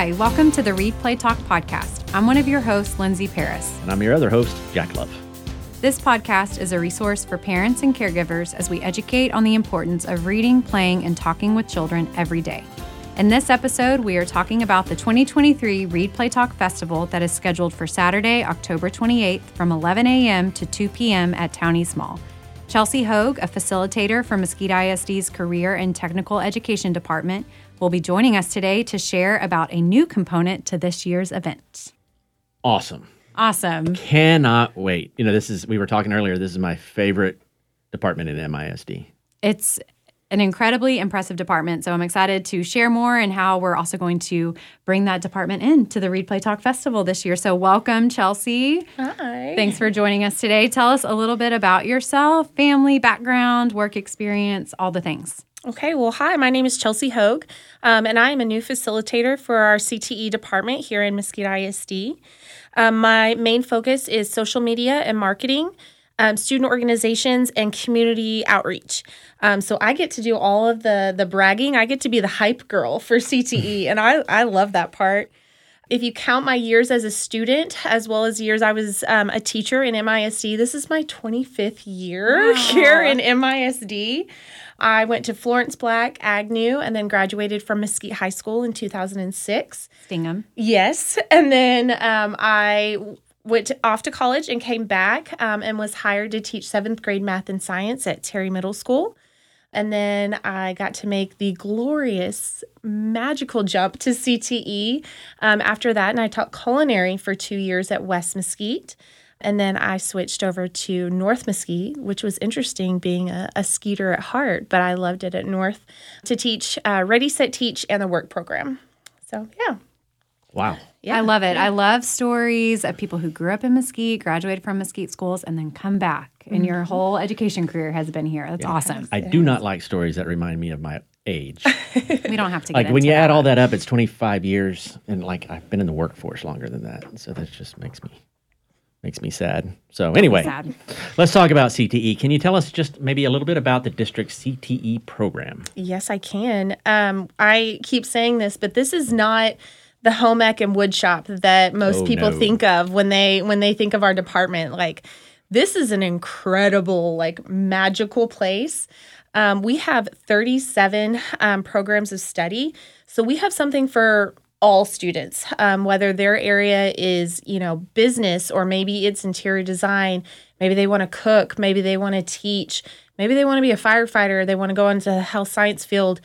Hi, welcome to the Read Play Talk podcast. I'm one of your hosts, Lindsay Paris. And I'm your other host, Jack Love. This podcast is a resource for parents and caregivers as we educate on the importance of reading, playing, and talking with children every day. In this episode, we are talking about the 2023 Read Play Talk Festival that is scheduled for Saturday, October 28th from 11 a.m. to 2 p.m. at Town Mall. Chelsea Hogue, a facilitator for Mesquite ISD's Career and Technical Education Department, will be joining us today to share about a new component to this year's event. Awesome. Awesome. Cannot wait. You know, this is, we were talking earlier, this is my favorite department at MISD. It's an incredibly impressive department. So I'm excited to share more and how we're also going to bring that department in to the Read Play Talk Festival this year. So welcome, Chelsea. Hi. Thanks for joining us today. Tell us a little bit about yourself, family, background, work experience, all the things. Okay, well, hi, my name is Chelsea Hogue, um, and I am a new facilitator for our CTE department here in Mesquite ISD. Um, my main focus is social media and marketing um, student organizations, and community outreach. Um, so I get to do all of the the bragging. I get to be the hype girl for CTE, and I I love that part. If you count my years as a student as well as years I was um, a teacher in MISD, this is my 25th year here in MISD. I went to Florence Black Agnew and then graduated from Mesquite High School in 2006. Stingham. Yes. And then um, I went to, off to college and came back um, and was hired to teach seventh grade math and science at Terry Middle School. And then I got to make the glorious, magical jump to CTE um, after that. And I taught culinary for two years at West Mesquite. And then I switched over to North Mesquite, which was interesting being a, a skeeter at heart, but I loved it at North to teach uh, Ready, Set, Teach and the work program. So, yeah. Wow. Yeah, I love it. Yeah. I love stories of people who grew up in Mesquite, graduated from Mesquite schools, and then come back. Mm-hmm. And your whole education career has been here. That's yeah. awesome. I do not like stories that remind me of my age. we don't have to like when you that. add all that up, it's 25 years, and like I've been in the workforce longer than that, so that just makes me makes me sad. So anyway, sad. let's talk about CTE. Can you tell us just maybe a little bit about the district CTE program? Yes, I can. Um, I keep saying this, but this is not the home ec and wood shop that most oh, people no. think of when they when they think of our department like this is an incredible like magical place. Um, we have 37 um, programs of study. So we have something for all students um, whether their area is you know business or maybe it's interior design. Maybe they want to cook maybe they want to teach maybe they want to be a firefighter they want to go into the health science field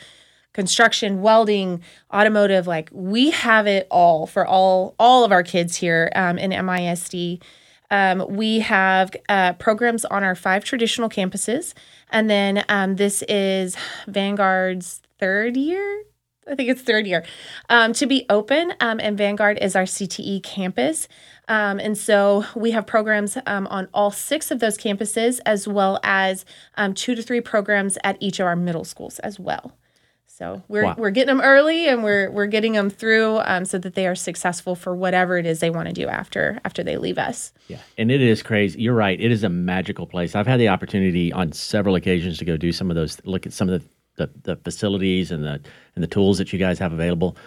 construction, welding, automotive. Like we have it all for all all of our kids here um, in MISD. Um, we have uh, programs on our five traditional campuses, and then um, this is Vanguard's third year. I think it's third year um, to be open, um, and Vanguard is our CTE campus. Um, and so we have programs um, on all six of those campuses, as well as um, two to three programs at each of our middle schools as well. So we're wow. we're getting them early and we're we're getting them through um, so that they are successful for whatever it is they want to do after after they leave us. Yeah, and it is crazy. You're right. It is a magical place. I've had the opportunity on several occasions to go do some of those, look at some of the the, the facilities and the and the tools that you guys have available.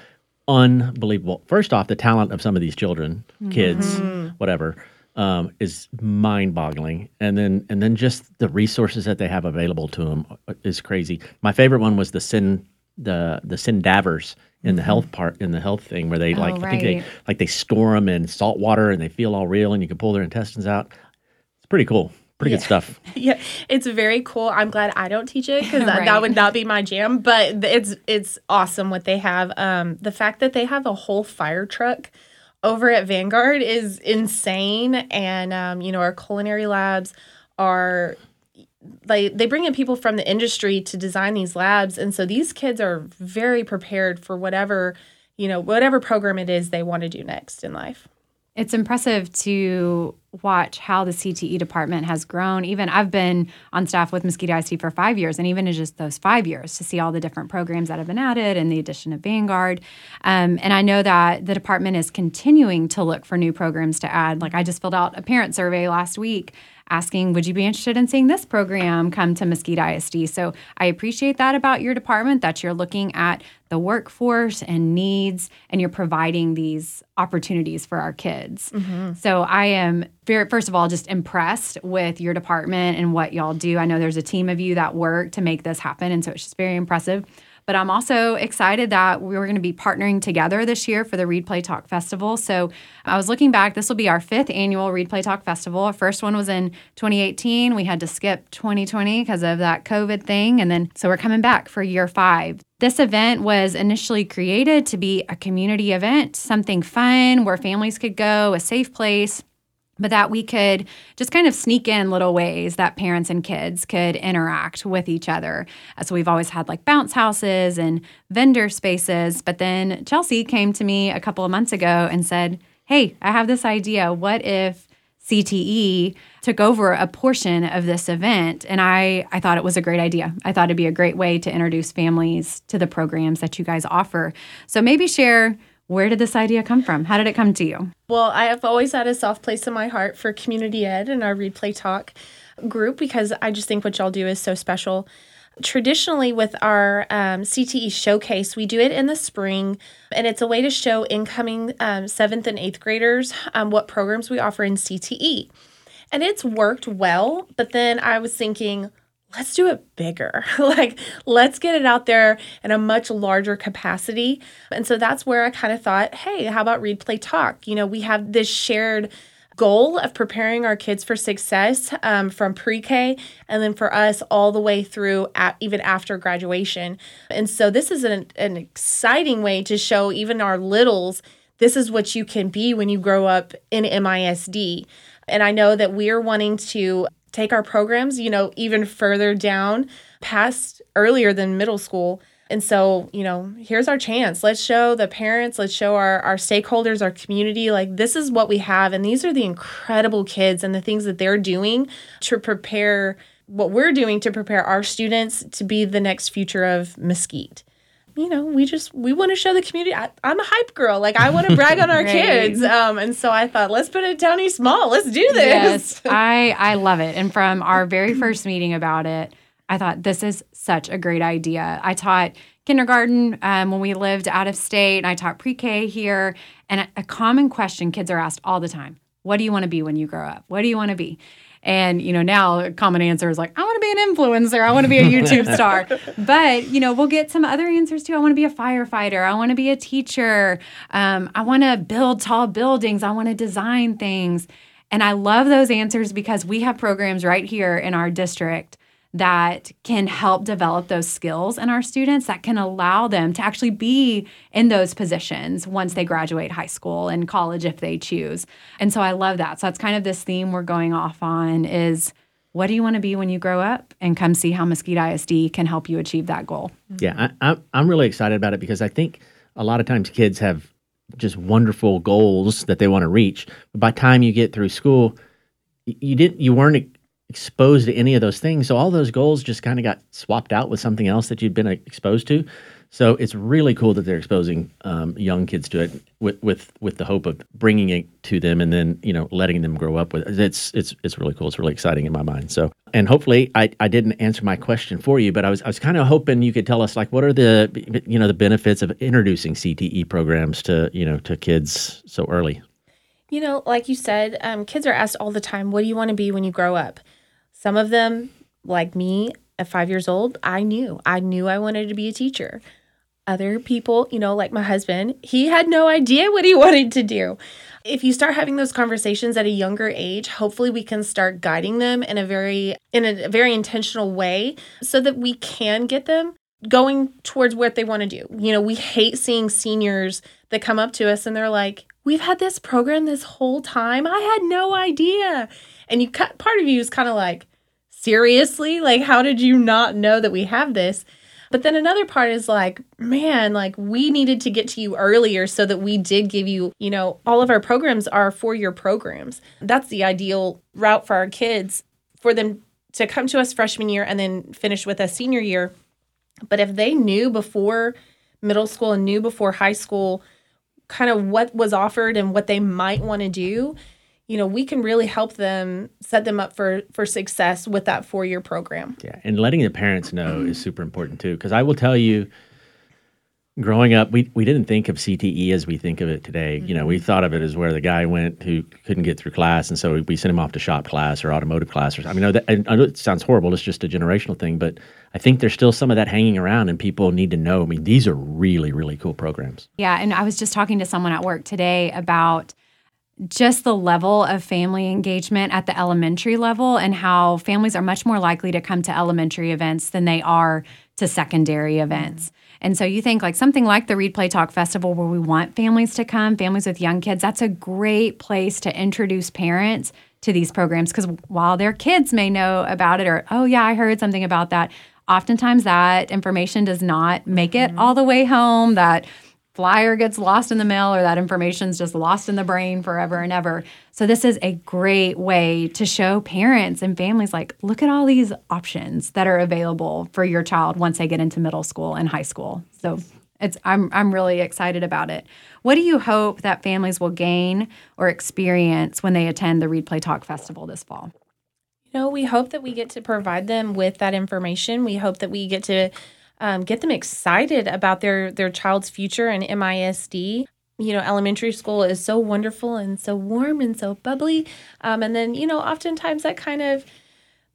Unbelievable. First off, the talent of some of these children, kids, mm-hmm. whatever. Um, is mind-boggling, and then and then just the resources that they have available to them is crazy. My favorite one was the Sin the the SynDavers in the health mm-hmm. part in the health thing where they oh, like right. I think they like they store them in salt water and they feel all real and you can pull their intestines out. It's pretty cool. Pretty yeah. good stuff. Yeah, it's very cool. I'm glad I don't teach it because right. that would not be my jam. But it's it's awesome what they have. Um, the fact that they have a whole fire truck over at Vanguard is insane. And um, you know, our culinary labs are they they bring in people from the industry to design these labs. And so these kids are very prepared for whatever you know whatever program it is they want to do next in life. It's impressive to watch how the CTE department has grown. Even I've been on staff with Mesquite ISD for five years, and even in just those five years, to see all the different programs that have been added and the addition of Vanguard. Um, and I know that the department is continuing to look for new programs to add. Like I just filled out a parent survey last week asking, Would you be interested in seeing this program come to Mesquite ISD? So I appreciate that about your department that you're looking at the workforce and needs and you're providing these opportunities for our kids. Mm-hmm. So I am first of all, just impressed with your department and what y'all do. I know there's a team of you that work to make this happen. And so it's just very impressive. But I'm also excited that we are going to be partnering together this year for the Read Play Talk Festival. So I was looking back, this will be our fifth annual Read Play Talk Festival. Our first one was in 2018. We had to skip 2020 because of that COVID thing. And then, so we're coming back for year five. This event was initially created to be a community event, something fun where families could go, a safe place but that we could just kind of sneak in little ways that parents and kids could interact with each other. Uh, so we've always had like bounce houses and vendor spaces. But then Chelsea came to me a couple of months ago and said, Hey, I have this idea. What if CTE took over a portion of this event? And I, I thought it was a great idea. I thought it'd be a great way to introduce families to the programs that you guys offer. So maybe share where did this idea come from? How did it come to you? Well, I have always had a soft place in my heart for community ed and our Read Play Talk group because I just think what y'all do is so special. Traditionally, with our um, CTE showcase, we do it in the spring, and it's a way to show incoming um, seventh and eighth graders um, what programs we offer in CTE. And it's worked well, but then I was thinking, let's do it bigger. like, let's get it out there in a much larger capacity. And so that's where I kind of thought, hey, how about read, play, talk? You know, we have this shared goal of preparing our kids for success um, from pre-K and then for us all the way through at, even after graduation. And so this is an, an exciting way to show even our littles this is what you can be when you grow up in MISD. And I know that we're wanting to take our programs, you know, even further down past earlier than middle school. And so, you know, here's our chance. Let's show the parents, let's show our, our stakeholders, our community, like this is what we have. And these are the incredible kids and the things that they're doing to prepare what we're doing to prepare our students to be the next future of Mesquite you know, we just we want to show the community. I, am a hype girl. Like I want to brag on our right. kids. Um, and so I thought, let's put it Town East Mall. Let's do this. Yes, I I love it. And from our very first meeting about it, I thought this is such a great idea. I taught kindergarten um, when we lived out of state, and I taught pre-K here. And a, a common question kids are asked all the time: What do you want to be when you grow up? What do you want to be? And, you know, now a common answer is like, I want to be an influencer. I want to be a YouTube star. But, you know, we'll get some other answers too. I want to be a firefighter. I want to be a teacher. Um, I want to build tall buildings. I want to design things. And I love those answers because we have programs right here in our district that can help develop those skills in our students that can allow them to actually be in those positions once they graduate high school and college if they choose. And so I love that. So that's kind of this theme we're going off on is what do you want to be when you grow up and come see how Mesquite ISD can help you achieve that goal. Mm-hmm. Yeah, I, I'm really excited about it because I think a lot of times kids have just wonderful goals that they want to reach. But by the time you get through school, you didn't you weren't exposed to any of those things. So all those goals just kind of got swapped out with something else that you'd been exposed to. So it's really cool that they're exposing um, young kids to it with, with with the hope of bringing it to them and then you know letting them grow up with it. It's it's it's really cool. It's really exciting in my mind. So and hopefully I, I didn't answer my question for you, but I was I was kind of hoping you could tell us like what are the you know the benefits of introducing CTE programs to you know to kids so early. You know, like you said, um, kids are asked all the time, "What do you want to be when you grow up?" Some of them, like me at five years old, I knew. I knew I wanted to be a teacher. Other people, you know, like my husband, he had no idea what he wanted to do. If you start having those conversations at a younger age, hopefully we can start guiding them in a very in a very intentional way so that we can get them going towards what they want to do. You know, we hate seeing seniors that come up to us and they're like, "We've had this program this whole time. I had no idea." And you cut part of you is kind of like, seriously? Like, how did you not know that we have this? But then another part is like, man, like we needed to get to you earlier so that we did give you, you know, all of our programs are four year programs. That's the ideal route for our kids for them to come to us freshman year and then finish with us senior year. But if they knew before middle school and knew before high school kind of what was offered and what they might want to do, you know, we can really help them set them up for for success with that four year program. Yeah, and letting the parents know is super important too. Because I will tell you, growing up, we we didn't think of CTE as we think of it today. Mm-hmm. You know, we thought of it as where the guy went who couldn't get through class, and so we sent him off to shop class or automotive class. Or I mean, no, that, I know it sounds horrible. It's just a generational thing, but I think there's still some of that hanging around, and people need to know. I mean, these are really really cool programs. Yeah, and I was just talking to someone at work today about just the level of family engagement at the elementary level and how families are much more likely to come to elementary events than they are to secondary events. Mm-hmm. And so you think like something like the Read Play Talk Festival where we want families to come, families with young kids, that's a great place to introduce parents to these programs because while their kids may know about it or oh yeah, I heard something about that, oftentimes that information does not make it mm-hmm. all the way home that flyer gets lost in the mail or that information's just lost in the brain forever and ever. So this is a great way to show parents and families like look at all these options that are available for your child once they get into middle school and high school. So it's I'm I'm really excited about it. What do you hope that families will gain or experience when they attend the Read Play Talk Festival this fall? You know, we hope that we get to provide them with that information. We hope that we get to um, get them excited about their their child's future in MISD. You know, elementary school is so wonderful and so warm and so bubbly, um, and then you know, oftentimes that kind of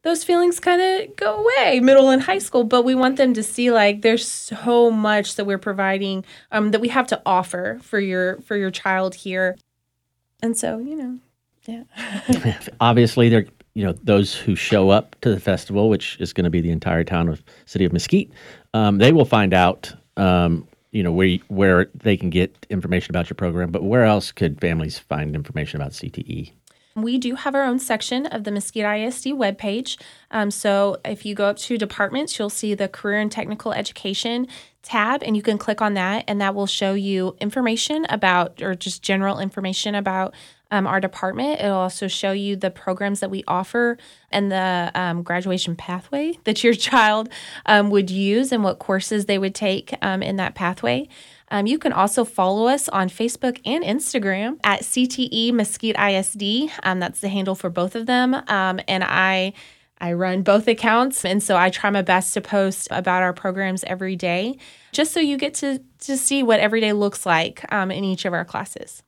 those feelings kind of go away middle and high school but we want them to see like there's so much that we're providing um, that we have to offer for your for your child here and so you know yeah obviously they're you know those who show up to the festival which is going to be the entire town of city of mesquite um, they will find out, um, you know, where where they can get information about your program. But where else could families find information about CTE? We do have our own section of the Mesquite ISD webpage. Um, so if you go up to departments, you'll see the Career and Technical Education tab, and you can click on that, and that will show you information about, or just general information about um, our department. It'll also show you the programs that we offer and the um, graduation pathway that your child um, would use and what courses they would take um, in that pathway. Um, you can also follow us on Facebook and Instagram at CTE Mesquite ISD. Um, that's the handle for both of them. and I I run both accounts, and so I try my best to post about our programs every day, just so you get to to see what every day looks like um, in each of our classes.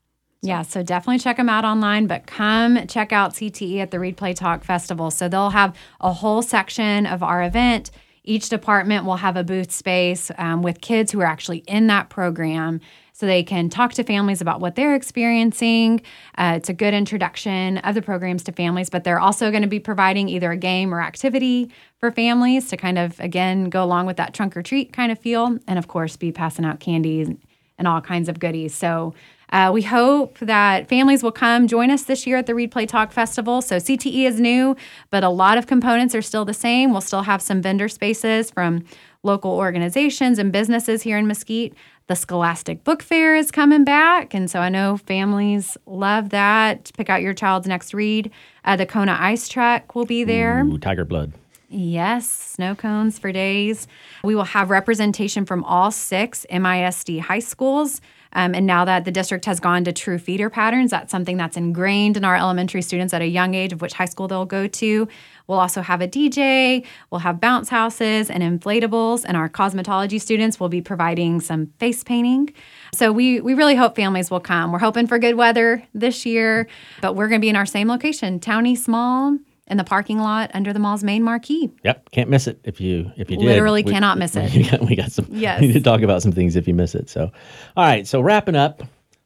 Yeah, so definitely check them out online, but come check out CTE at the Read Play Talk Festival. So they'll have a whole section of our event. Each department will have a booth space um, with kids who are actually in that program so they can talk to families about what they're experiencing. Uh, it's a good introduction of the programs to families, but they're also going to be providing either a game or activity for families to kind of, again, go along with that trunk or treat kind of feel. And of course, be passing out candy and all kinds of goodies. So uh, we hope that families will come join us this year at the Read Play Talk Festival. So CTE is new, but a lot of components are still the same. We'll still have some vendor spaces from local organizations and businesses here in Mesquite. The Scholastic Book Fair is coming back, and so I know families love that. Pick out your child's next read. Uh, the Kona Ice Truck will be there. Ooh, tiger blood. Yes, snow cones for days. We will have representation from all six MISD high schools. Um, and now that the district has gone to true feeder patterns, that's something that's ingrained in our elementary students at a young age of which high school they'll go to. We'll also have a DJ, we'll have bounce houses and inflatables, and our cosmetology students will be providing some face painting. So we, we really hope families will come. We're hoping for good weather this year, but we're going to be in our same location, Town East Mall in the parking lot under the mall's main marquee. Yep, can't miss it if you if you did. Literally we, cannot miss it. We got, we got some. Yes, we need to talk about some things if you miss it. So, all right. So wrapping up,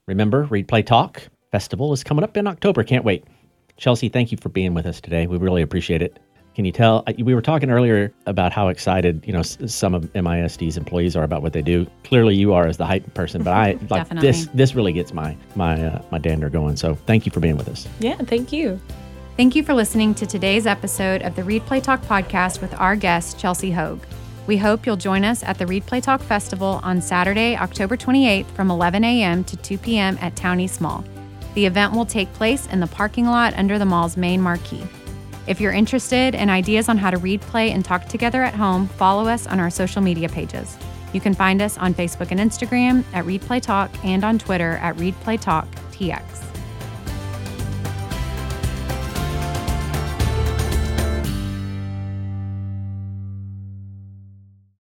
remember Read Play Talk Festival is coming up in October. Can't wait. Chelsea, thank you for being with us today. We really appreciate it. Can you tell? We were talking earlier about how excited you know some of MISD's employees are about what they do. Clearly, you are as the hype person, but I like this. This really gets my my uh, my dander going. So, thank you for being with us. Yeah, thank you. Thank you for listening to today's episode of the Read Play Talk podcast with our guest, Chelsea Hogue. We hope you'll join us at the Read Play Talk Festival on Saturday, October 28th from 11 a.m. to 2 p.m. at Town East Mall. The event will take place in the parking lot under the mall's main marquee. If you're interested in ideas on how to read, play, and talk together at home, follow us on our social media pages. You can find us on Facebook and Instagram at Read Play Talk and on Twitter at Read Play Talk TX.